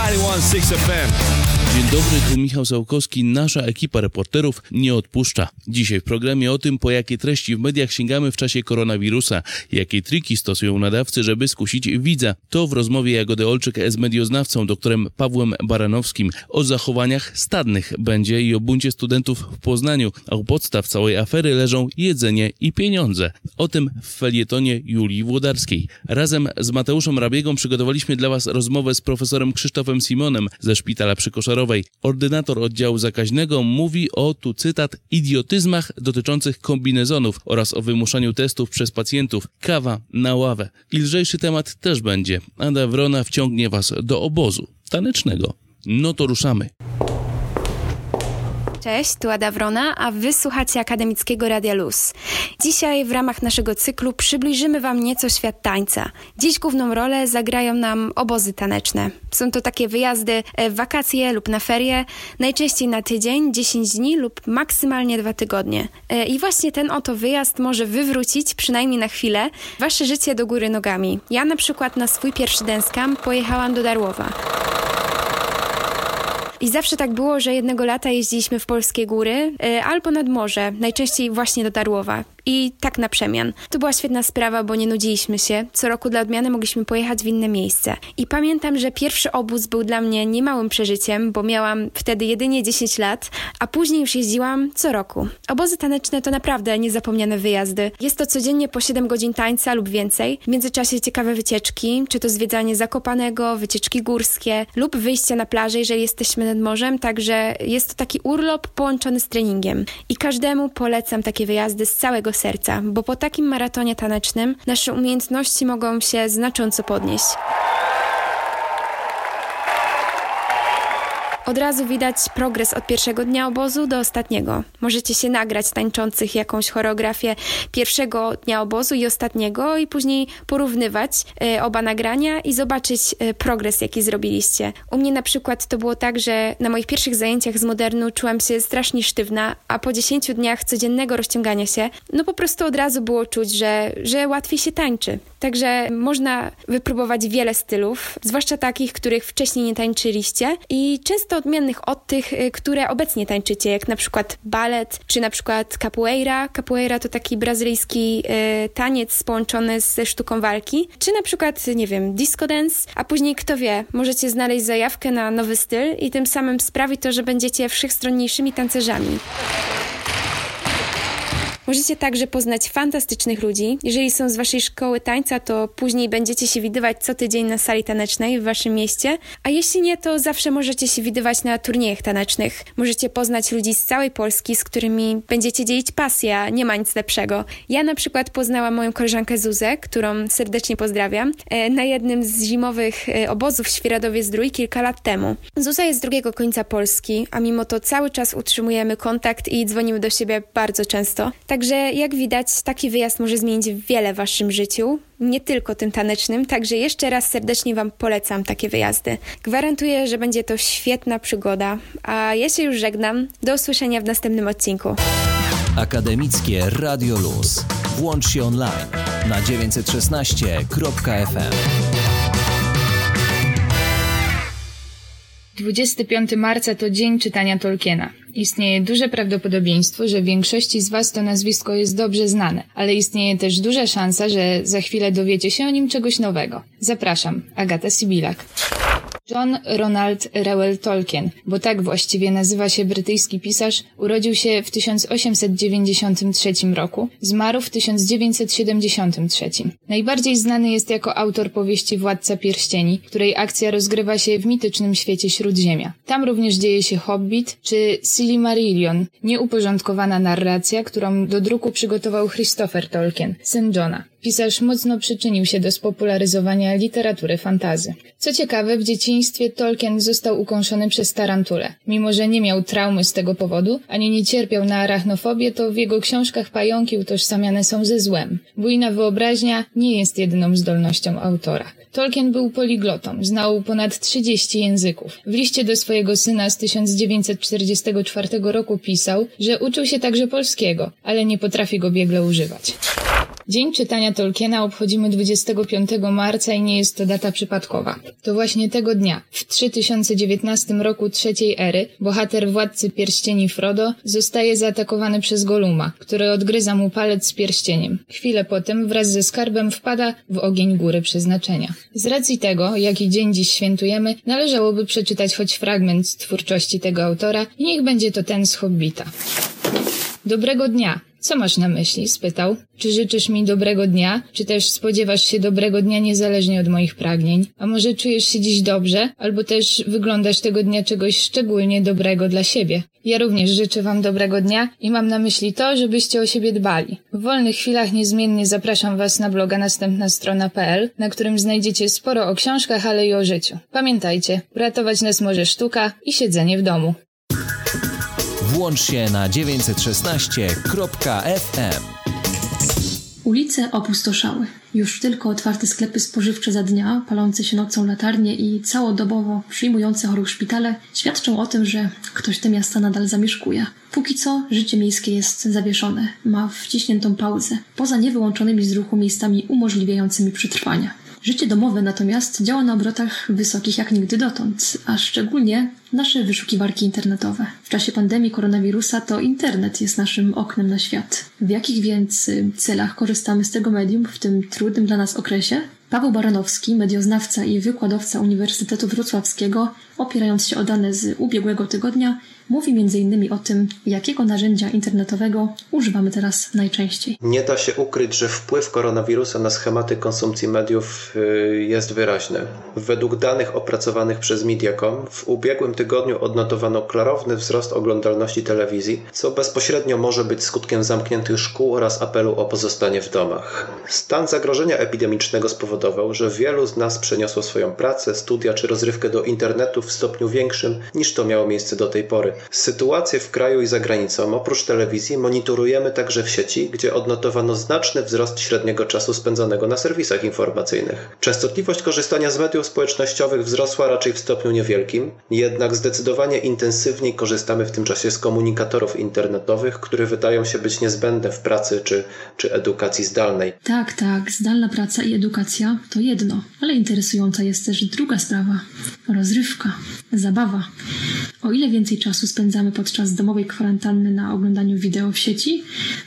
91.6 FM. Dzień dobry, tu Michał Sałkowski. Nasza ekipa reporterów nie odpuszcza. Dzisiaj w programie o tym, po jakie treści w mediach sięgamy w czasie koronawirusa, jakie triki stosują nadawcy, żeby skusić widza. To w rozmowie Jagody Olczyk z medioznawcą doktorem Pawłem Baranowskim o zachowaniach stadnych będzie i o buncie studentów w Poznaniu, a u podstaw całej afery leżą jedzenie i pieniądze. O tym w felietonie Julii Włodarskiej. Razem z Mateuszem Rabiegą przygotowaliśmy dla Was rozmowę z profesorem Krzysztofem Simonem ze Szpitala Ordynator oddziału zakaźnego mówi o, tu cytat, idiotyzmach dotyczących kombinezonów oraz o wymuszaniu testów przez pacjentów. Kawa na ławę. I lżejszy temat też będzie. Ada Wrona wciągnie Was do obozu tanecznego. No to ruszamy. Cześć, tu Ada Wrona, a wy słuchacie Akademickiego Radia Luz. Dzisiaj w ramach naszego cyklu przybliżymy wam nieco świat tańca. Dziś główną rolę zagrają nam obozy taneczne. Są to takie wyjazdy w wakacje lub na ferie, najczęściej na tydzień, 10 dni lub maksymalnie dwa tygodnie. E, I właśnie ten oto wyjazd może wywrócić, przynajmniej na chwilę, wasze życie do góry nogami. Ja na przykład na swój pierwszy dance pojechałam do Darłowa. I zawsze tak było, że jednego lata jeździliśmy w polskie góry y, albo nad morze, najczęściej właśnie do Darłowa i tak na przemian. To była świetna sprawa, bo nie nudziliśmy się. Co roku dla odmiany mogliśmy pojechać w inne miejsce. I pamiętam, że pierwszy obóz był dla mnie niemałym przeżyciem, bo miałam wtedy jedynie 10 lat, a później już jeździłam co roku. Obozy taneczne to naprawdę niezapomniane wyjazdy. Jest to codziennie po 7 godzin tańca lub więcej. W międzyczasie ciekawe wycieczki, czy to zwiedzanie Zakopanego, wycieczki górskie lub wyjście na plażę, jeżeli jesteśmy nad morzem, także jest to taki urlop połączony z treningiem. I każdemu polecam takie wyjazdy z całego serca, bo po takim maratonie tanecznym nasze umiejętności mogą się znacząco podnieść. Od razu widać progres od pierwszego dnia obozu do ostatniego. Możecie się nagrać tańczących jakąś choreografię pierwszego dnia obozu i ostatniego i później porównywać y, oba nagrania i zobaczyć y, progres, jaki zrobiliście. U mnie na przykład to było tak, że na moich pierwszych zajęciach z modernu czułam się strasznie sztywna, a po 10 dniach codziennego rozciągania się, no po prostu od razu było czuć, że, że łatwiej się tańczy. Także można wypróbować wiele stylów, zwłaszcza takich, których wcześniej nie tańczyliście i często odmiennych od tych, y, które obecnie tańczycie, jak na przykład balet, czy na przykład capoeira. Capoeira to taki brazylijski y, taniec połączony ze sztuką walki, czy na przykład, nie wiem, disco dance, a później kto wie, możecie znaleźć zajawkę na nowy styl i tym samym sprawi to, że będziecie wszechstronniejszymi tancerzami. Możecie także poznać fantastycznych ludzi. Jeżeli są z waszej szkoły tańca, to później będziecie się widywać co tydzień na sali tanecznej w waszym mieście, a jeśli nie, to zawsze możecie się widywać na turniejach tanecznych. Możecie poznać ludzi z całej Polski, z którymi będziecie dzielić pasję, a nie ma nic lepszego. Ja na przykład poznałam moją koleżankę Zuzę, którą serdecznie pozdrawiam, e, na jednym z zimowych e, obozów w Świeradowie Zdrój kilka lat temu. Zuza jest z drugiego końca Polski, a mimo to cały czas utrzymujemy kontakt i dzwonimy do siebie bardzo często. Tak Także jak widać, taki wyjazd może zmienić wiele w waszym życiu, nie tylko tym tanecznym, także jeszcze raz serdecznie wam polecam takie wyjazdy. Gwarantuję, że będzie to świetna przygoda, a ja się już żegnam. Do usłyszenia w następnym odcinku. Akademickie Radio Luz. Włącz się online na 916.fm. 25 marca to Dzień Czytania Tolkiena. Istnieje duże prawdopodobieństwo, że większości z Was to nazwisko jest dobrze znane, ale istnieje też duża szansa, że za chwilę dowiecie się o nim czegoś nowego. Zapraszam, Agata Sibilak. John Ronald Reuel Tolkien, bo tak właściwie nazywa się brytyjski pisarz, urodził się w 1893 roku, zmarł w 1973. Najbardziej znany jest jako autor powieści Władca Pierścieni, której akcja rozgrywa się w mitycznym świecie Śródziemia. Tam również dzieje się Hobbit czy Silmarillion, nieuporządkowana narracja, którą do druku przygotował Christopher Tolkien, syn Johna. Pisarz mocno przyczynił się do spopularyzowania literatury fantazy. Co ciekawe, w dzieciństwie Tolkien został ukąszony przez tarantulę. Mimo, że nie miał traumy z tego powodu, ani nie cierpiał na arachnofobię, to w jego książkach pająki utożsamiane są ze złem. Bujna wyobraźnia nie jest jedyną zdolnością autora. Tolkien był poliglotą, znał ponad 30 języków. W liście do swojego syna z 1944 roku pisał, że uczył się także polskiego, ale nie potrafi go biegle używać. Dzień czytania Tolkiena obchodzimy 25 marca i nie jest to data przypadkowa. To właśnie tego dnia, w 3019 roku trzeciej ery, bohater władcy pierścieni Frodo zostaje zaatakowany przez Goluma, który odgryza mu palec z pierścieniem. Chwilę potem wraz ze skarbem wpada w ogień góry przeznaczenia. Z racji tego, jaki dzień dziś świętujemy, należałoby przeczytać choć fragment z twórczości tego autora i niech będzie to ten z Hobbita. Dobrego dnia! Co masz na myśli? spytał. Czy życzysz mi dobrego dnia? Czy też spodziewasz się dobrego dnia niezależnie od moich pragnień? A może czujesz się dziś dobrze? Albo też wyglądasz tego dnia czegoś szczególnie dobrego dla siebie? Ja również życzę wam dobrego dnia i mam na myśli to, żebyście o siebie dbali. W wolnych chwilach niezmiennie zapraszam was na bloga następna strona.pl, na którym znajdziecie sporo o książkach, ale i o życiu. Pamiętajcie, uratować nas może sztuka i siedzenie w domu. Włącz się na 916.fm. Ulice opustoszały. Już tylko otwarte sklepy spożywcze za dnia, palące się nocą latarnie i całodobowo przyjmujące chorych szpitale świadczą o tym, że ktoś te miasta nadal zamieszkuje. Póki co życie miejskie jest zawieszone, ma wciśniętą pauzę, poza niewyłączonymi z ruchu miejscami umożliwiającymi przetrwania. Życie domowe natomiast działa na obrotach wysokich jak nigdy dotąd, a szczególnie nasze wyszukiwarki internetowe. W czasie pandemii koronawirusa to internet jest naszym oknem na świat. W jakich więc celach korzystamy z tego medium w tym trudnym dla nas okresie? Paweł Baranowski, medioznawca i wykładowca Uniwersytetu Wrocławskiego, opierając się o dane z ubiegłego tygodnia, mówi m.in. o tym, jakiego narzędzia internetowego używamy teraz najczęściej. Nie da się ukryć, że wpływ koronawirusa na schematy konsumpcji mediów y, jest wyraźny. Według danych opracowanych przez Mediacom w ubiegłym tygodniu odnotowano klarowny wzrost oglądalności telewizji, co bezpośrednio może być skutkiem zamkniętych szkół oraz apelu o pozostanie w domach. Stan zagrożenia epidemicznego spowodował, że wielu z nas przeniosło swoją pracę, studia czy rozrywkę do internetu w stopniu większym niż to miało miejsce do tej pory. Sytuację w kraju i za granicą oprócz telewizji monitorujemy także w sieci, gdzie odnotowano znaczny wzrost średniego czasu spędzonego na serwisach informacyjnych. Częstotliwość korzystania z mediów społecznościowych wzrosła raczej w stopniu niewielkim, jednak zdecydowanie intensywniej korzystamy w tym czasie z komunikatorów internetowych, które wydają się być niezbędne w pracy czy, czy edukacji zdalnej. Tak, tak, zdalna praca i edukacja to jedno, ale interesująca jest też druga sprawa rozrywka, zabawa. O ile więcej czasu spędzamy podczas domowej kwarantanny na oglądaniu wideo w sieci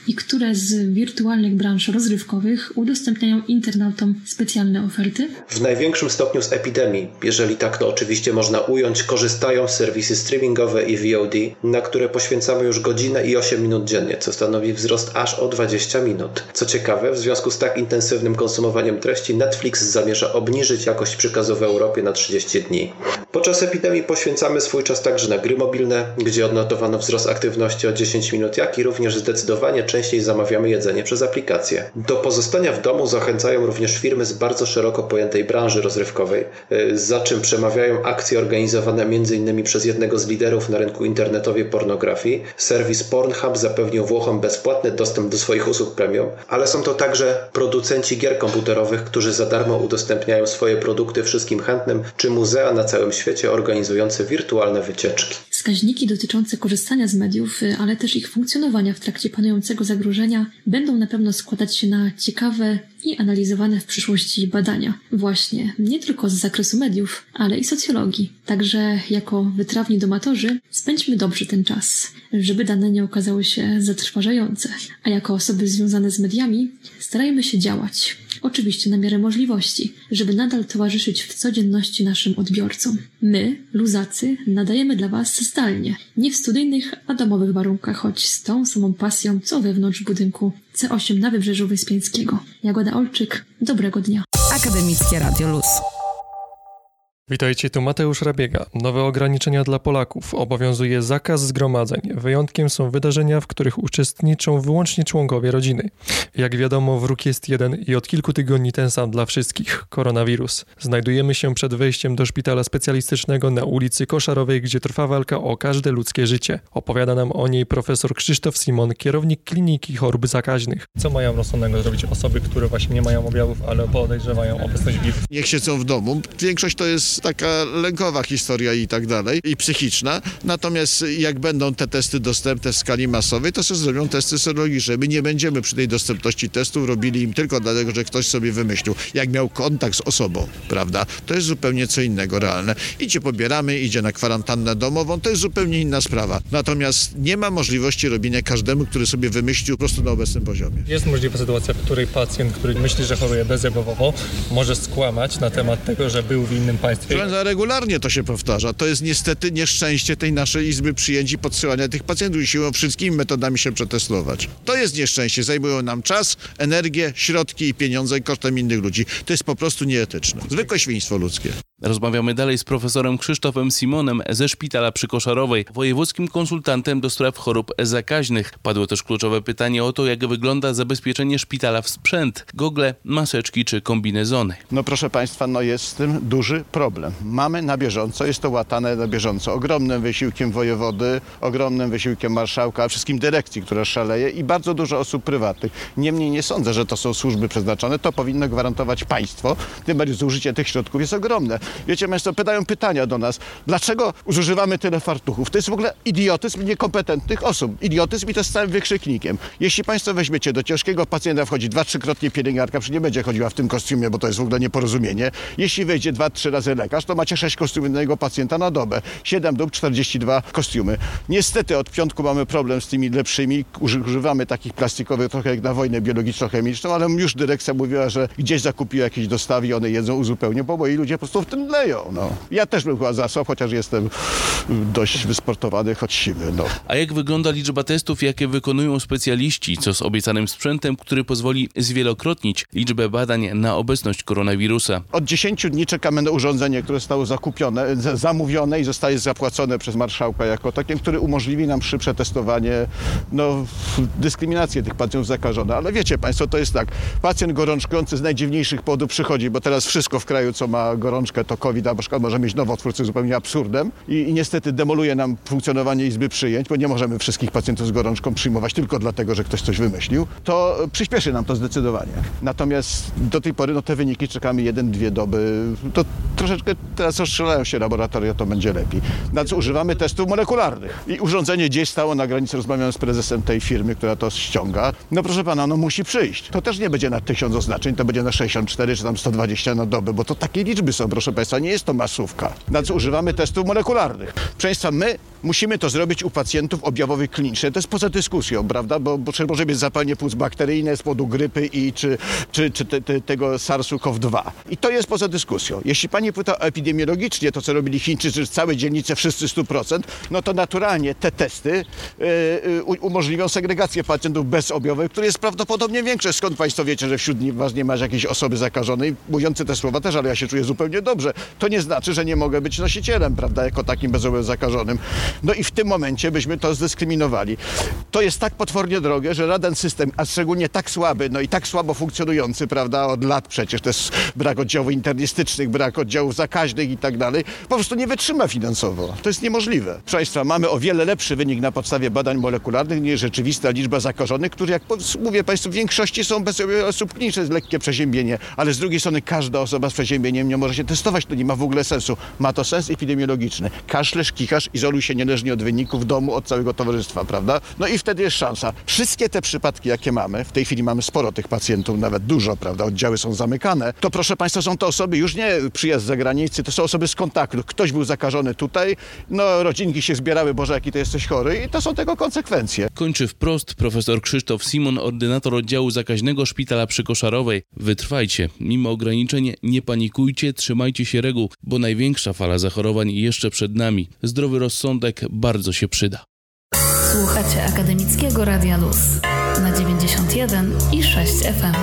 i które z wirtualnych branż rozrywkowych udostępniają internautom specjalne oferty? W największym stopniu z epidemii, jeżeli tak to oczywiście można ująć, korzystają serwisy streamingowe i VOD, na które poświęcamy już godzinę i 8 minut dziennie, co stanowi wzrost aż o 20 minut. Co ciekawe, w związku z tak intensywnym konsumowaniem treści, Netflix zamierza obniżyć jakość przekazu w Europie na 30 dni. Podczas epidemii poświęcamy swój czas także na gry mobilne, gdzie odnotowano wzrost aktywności o 10 minut, jak i również zdecydowanie częściej zamawiamy jedzenie przez aplikacje. Do pozostania w domu zachęcają również firmy z bardzo szeroko pojętej branży rozrywkowej, y, za czym przemawiają akcje organizowane m.in. przez jednego z liderów na rynku internetowej pornografii. Serwis Pornhub zapewnił Włochom bezpłatny dostęp do swoich usług premium, ale są to także producenci gier komputerowych, którzy za darmo udostępniają swoje produkty wszystkim chętnym, czy muzea na całym świecie organizujące wirtualne wycieczki. Wskaźniki dotyczące korzystania z mediów, y, ale też ich funkcjonowania w trakcie panującego zagrożenia będą na pewno składać się na ciekawe i analizowane w przyszłości badania. Właśnie, nie tylko z zakresu mediów, ale i socjologii. Także jako wytrawni domatorzy spędźmy dobrze ten czas, żeby dane nie okazały się zatrważające. A jako osoby związane z mediami starajmy się działać, oczywiście na miarę możliwości, żeby nadal towarzyszyć w codzienności naszym odbiorcom. My, luzacy, nadajemy dla Was zdalnie, nie w studyjnych, a domowych warunkach, choć z tą samą pasją, co wewnątrz budynku C8 na Wybrzeżu Wyspiańskiego. Jagoda Olczyk, dobrego dnia. Akademickie Radio Luz. Witajcie, tu Mateusz Rabiega. Nowe ograniczenia dla Polaków. Obowiązuje zakaz zgromadzeń. Wyjątkiem są wydarzenia, w których uczestniczą wyłącznie członkowie rodziny. Jak wiadomo, wróg jest jeden i od kilku tygodni ten sam dla wszystkich koronawirus. Znajdujemy się przed wejściem do szpitala specjalistycznego na ulicy Koszarowej, gdzie trwa walka o każde ludzkie życie. Opowiada nam o niej profesor Krzysztof Simon, kierownik kliniki chorób zakaźnych. Co mają rozsądnego zrobić osoby, które właśnie nie mają objawów, ale podejrzewają obecność wirusa? Niech siedzą w domu. Większość to jest taka lękowa historia i tak dalej, i psychiczna. Natomiast jak będą te testy dostępne w skali masowej, to sobie zrobią testy serologiczne. My nie będziemy przy tej dostępności testów robili im tylko dlatego, że ktoś sobie wymyślił, jak miał kontakt z osobą, prawda? To jest zupełnie co innego realne. Idzie pobieramy, idzie na kwarantannę domową, to jest zupełnie inna sprawa. Natomiast nie ma możliwości robienia każdemu, który sobie wymyślił po prostu na obecnym poziomie. Jest możliwa sytuacja, w której pacjent, który myśli, że choruje bezobjawowo, może skłamać na temat tego, że był w innym państwie. Proszę, regularnie to się powtarza. To jest niestety nieszczęście tej naszej Izby Przyjęć i podsyłania tych pacjentów i siłą wszystkimi metodami się przetestować. To jest nieszczęście. Zajmują nam czas, energię, środki i pieniądze kosztem innych ludzi. To jest po prostu nieetyczne. Zwykłe świństwo ludzkie. Rozmawiamy dalej z profesorem Krzysztofem Simonem ze Szpitala przy Koszarowej, wojewódzkim konsultantem do spraw chorób zakaźnych. Padło też kluczowe pytanie o to, jak wygląda zabezpieczenie szpitala w sprzęt, gogle, maseczki czy kombinezony. No proszę Państwa, no jest z tym duży problem. Mamy na bieżąco, jest to łatane na bieżąco. Ogromnym wysiłkiem wojewody, ogromnym wysiłkiem marszałka, a wszystkim dyrekcji, która szaleje i bardzo dużo osób prywatnych. Niemniej nie sądzę, że to są służby przeznaczone. To powinno gwarantować państwo. Tym bardziej zużycie tych środków jest ogromne. Wiecie Państwo, pytają pytania do nas, dlaczego zużywamy tyle fartuchów? To jest w ogóle idiotyzm niekompetentnych osób. Idiotyzm i to z całym wykrzyknikiem. Jeśli Państwo weźmiecie do ciężkiego pacjenta wchodzi dwa, trzykrotnie pielęgniarka, przecież nie będzie chodziła w tym kostiumie, bo to jest w ogóle nieporozumienie. Jeśli wejdzie dwa, trzy razy lekarz, to macie sześć kostiumów jednego pacjenta na dobę. 7 dób, 42 kostiumy. Niestety od piątku mamy problem z tymi lepszymi. Używamy takich plastikowych trochę jak na wojnę biologiczno-chemiczną, ale już dyrekcja mówiła, że gdzieś zakupiła jakieś dostawy i one jedzą uzupełnią, bo moi ludzie po prostu w tym leją. No. Ja też bym chyba zasłał, chociaż jestem dość wysportowany, choć siwy. No. A jak wygląda liczba testów, jakie wykonują specjaliści, co z obiecanym sprzętem, który pozwoli zwielokrotnić liczbę badań na obecność koronawirusa? Od 10 dni czekamy na urządzenie, które zostało zakupione, zamówione i zostaje zapłacone przez marszałka jako takie, które umożliwi nam szybsze testowanie, no, dyskryminację tych pacjentów zakażonych. Ale wiecie Państwo, to jest tak, pacjent gorączkujący z najdziwniejszych powodów przychodzi, bo teraz wszystko w kraju, co ma gorączkę, to COVID, a przykład może mieć nowotwór, co jest zupełnie absurdem I, i niestety demoluje nam funkcjonowanie Izby Przyjęć, bo nie możemy wszystkich pacjentów z gorączką przyjmować tylko dlatego, że ktoś coś wymyślił, to przyspieszy nam to zdecydowanie. Natomiast do tej pory no, te wyniki czekamy jeden, dwie doby. To troszeczkę teraz rozstrzelają się laboratoria, to będzie lepiej. Na co używamy testów molekularnych. I urządzenie gdzieś stało na granicy, rozmawiałem z prezesem tej firmy, która to ściąga. No proszę pana, no musi przyjść. To też nie będzie na tysiąc oznaczeń, to będzie na 64 czy tam 120 na dobę, bo to takie liczby są, proszę państwa, nie jest to masówka. Na co używamy testów molekularnych. Proszę państwa, my musimy to zrobić u pacjentów objawowych klinicznych. To jest poza dyskusją, prawda? Bo, bo może być zapalenie płuc bakteryjne z powodu grypy i czy, czy, czy te, te, tego SARS-CoV-2. I to jest poza dyskusją. Jeśli pani pyta epidemiologicznie, to co robili Chińczycy, całe dzielnice, wszyscy 100%, no to naturalnie te testy yy, umożliwią segregację pacjentów bezobjawowych, które jest prawdopodobnie większe. Skąd państwo wiecie, że wśród was nie ma jakiejś osoby zakażonej? Mówiący te słowa też, ale ja się czuję zupełnie dobrze. To nie znaczy, że nie mogę być nosicielem, prawda, jako takim bezobjawowym zakażonym. No i w tym momencie byśmy to zdyskryminowali. To jest tak potwornie drogie, że żaden system, a szczególnie tak słaby, no i tak słabo funkcjonujący, prawda, od lat przecież, to jest brak oddziałów internistycznych, brak oddziałów zakaźnych i tak dalej, po prostu nie wytrzyma finansowo. To jest niemożliwe. Proszę Państwa, mamy o wiele lepszy wynik na podstawie badań molekularnych niż rzeczywista liczba zakażonych, którzy, jak mówię Państwu, w większości są bez osób klinicznych, lekkie przeziębienie, ale z drugiej strony każda osoba z przeziębieniem nie może się testować, to nie ma w ogóle sensu. Ma to sens epidemiologiczny. Kaszlesz, kichasz, izoluj się nieleżnie od wyników domu, od całego towarzystwa, prawda? No i wtedy jest szansa. Wszystkie te przypadki, jakie mamy, w tej chwili mamy sporo tych pacjentów, nawet dużo, prawda, oddziały są zamykane, to proszę Państwa, są to osoby już nie przyjazd z zagranicy, to są osoby z kontaktu. Ktoś był zakażony tutaj, no rodzinki się zbierały, Boże, jaki to jesteś chory i to są tego konsekwencje. Kończy wprost profesor Krzysztof Simon, ordynator oddziału zakaźnego Szpitala przy Koszarowej. Wytrwajcie, mimo ograniczeń nie panikujcie, trzymajcie się reguł, bo największa fala zachorowań jeszcze przed nami. Zdrowy rozsądek bardzo się przyda. Słuchacie Akademickiego Radia Luz na 91 i 6 FM.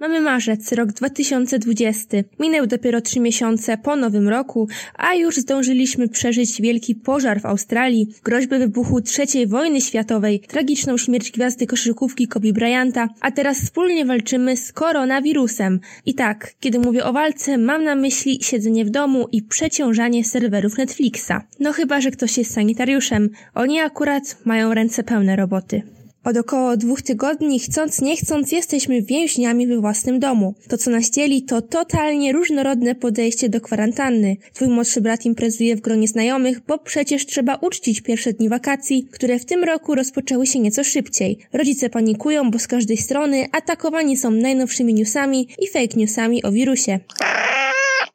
Mamy marzec, rok 2020. Minęły dopiero trzy miesiące po nowym roku, a już zdążyliśmy przeżyć wielki pożar w Australii, groźby wybuchu III wojny światowej, tragiczną śmierć gwiazdy koszykówki Kobe Bryanta, a teraz wspólnie walczymy z koronawirusem. I tak, kiedy mówię o walce, mam na myśli siedzenie w domu i przeciążanie serwerów Netflixa. No chyba, że ktoś jest sanitariuszem. Oni akurat mają ręce pełne roboty. Od około dwóch tygodni, chcąc nie chcąc, jesteśmy więźniami we własnym domu. To, co nas to totalnie różnorodne podejście do kwarantanny. Twój młodszy brat imprezuje w gronie znajomych, bo przecież trzeba uczcić pierwsze dni wakacji, które w tym roku rozpoczęły się nieco szybciej. Rodzice panikują, bo z każdej strony atakowani są najnowszymi newsami i fake newsami o wirusie.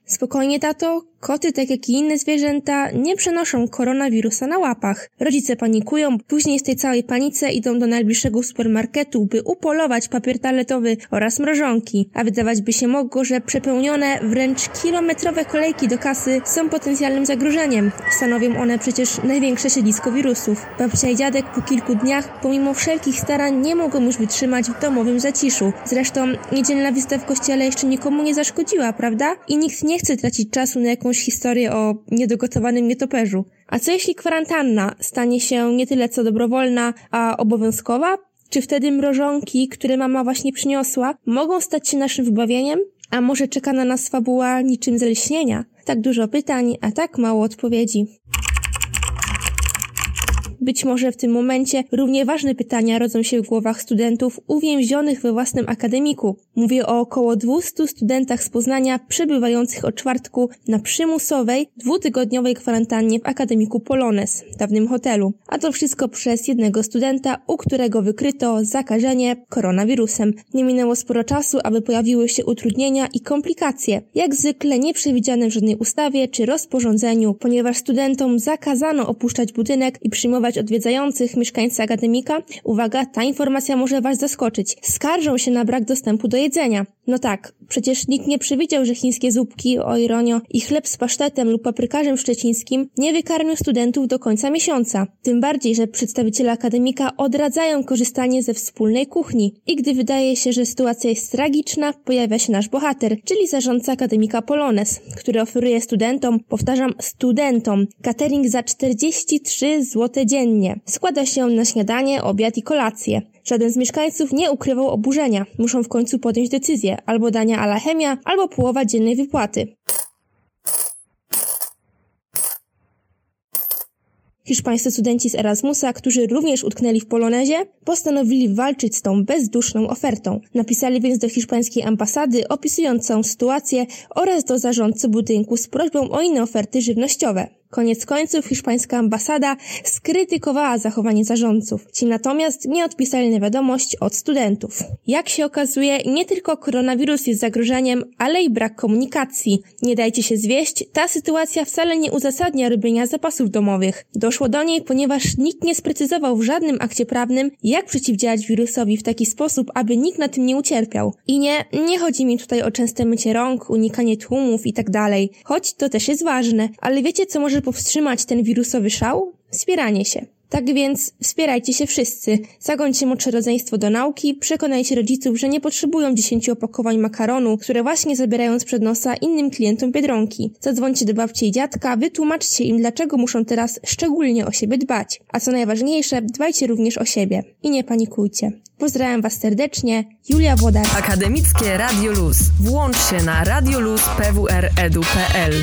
Spokojnie, tato, Koty, tak jak i inne zwierzęta, nie przenoszą koronawirusa na łapach. Rodzice panikują, później z tej całej panice idą do najbliższego supermarketu, by upolować papier toaletowy oraz mrożonki, a wydawać by się mogło, że przepełnione wręcz kilometrowe kolejki do kasy są potencjalnym zagrożeniem. Stanowią one przecież największe siedlisko wirusów. Babcia i dziadek po kilku dniach, pomimo wszelkich starań, nie mogą już wytrzymać w domowym zaciszu. Zresztą niedzielna wizyta w kościele jeszcze nikomu nie zaszkodziła, prawda? I nikt nie chce tracić czasu na jakąś jakąś historię o niedogotowanym nietoperzu. A co jeśli kwarantanna stanie się nie tyle co dobrowolna, a obowiązkowa? Czy wtedy mrożonki, które mama właśnie przyniosła, mogą stać się naszym wybawieniem? A może czeka na nas fabuła niczym zaleśnienia? Tak dużo pytań, a tak mało odpowiedzi. Być może w tym momencie równie ważne pytania rodzą się w głowach studentów uwięzionych we własnym akademiku. Mówię o około 200 studentach z Poznania przebywających od czwartku na przymusowej, dwutygodniowej kwarantannie w akademiku Polones, dawnym hotelu. A to wszystko przez jednego studenta, u którego wykryto zakażenie koronawirusem. Nie minęło sporo czasu, aby pojawiły się utrudnienia i komplikacje, jak zwykle nieprzewidziane w żadnej ustawie czy rozporządzeniu, ponieważ studentom zakazano opuszczać budynek i przyjmować odwiedzających mieszkańcy akademika, uwaga, ta informacja może Was zaskoczyć. Skarżą się na brak dostępu do jedzenia. No tak, przecież nikt nie przewidział, że chińskie zupki, ironio, i chleb z pasztetem lub paprykarzem szczecińskim nie wykarmią studentów do końca miesiąca. Tym bardziej, że przedstawiciele akademika odradzają korzystanie ze wspólnej kuchni. I gdy wydaje się, że sytuacja jest tragiczna, pojawia się nasz bohater, czyli zarządca akademika Polones, który oferuje studentom, powtarzam, studentom, catering za 43 zł dziennie. Składa się on na śniadanie, obiad i kolację. Żaden z mieszkańców nie ukrywał oburzenia. Muszą w końcu podjąć decyzję albo dania alachemia, albo połowa dziennej wypłaty. Hiszpańscy studenci z Erasmusa, którzy również utknęli w Polonezie, postanowili walczyć z tą bezduszną ofertą. Napisali więc do hiszpańskiej ambasady opisując całą sytuację oraz do zarządcy budynku z prośbą o inne oferty żywnościowe. Koniec końców hiszpańska ambasada skrytykowała zachowanie zarządców. Ci natomiast nie odpisali na wiadomość od studentów. Jak się okazuje, nie tylko koronawirus jest zagrożeniem, ale i brak komunikacji. Nie dajcie się zwieść, ta sytuacja wcale nie uzasadnia robienia zapasów domowych. Doszło do niej, ponieważ nikt nie sprecyzował w żadnym akcie prawnym, jak przeciwdziałać wirusowi w taki sposób, aby nikt na tym nie ucierpiał. I nie, nie chodzi mi tutaj o częste mycie rąk, unikanie tłumów itd. Tak Choć to też jest ważne, ale wiecie co może powstrzymać ten wirusowy szał? Wspieranie się. Tak więc wspierajcie się wszyscy. Zagońcie młodsze rodzeństwo do nauki, przekonajcie rodziców, że nie potrzebują 10 opakowań makaronu, które właśnie zabierają z nosa innym klientom Biedronki. Zadzwońcie do babci i dziadka, wytłumaczcie im, dlaczego muszą teraz szczególnie o siebie dbać. A co najważniejsze, dbajcie również o siebie. I nie panikujcie. Pozdrawiam Was serdecznie, Julia Włodarska. Akademickie Radio Luz. Włącz się na radioluz.pwr.edu.pl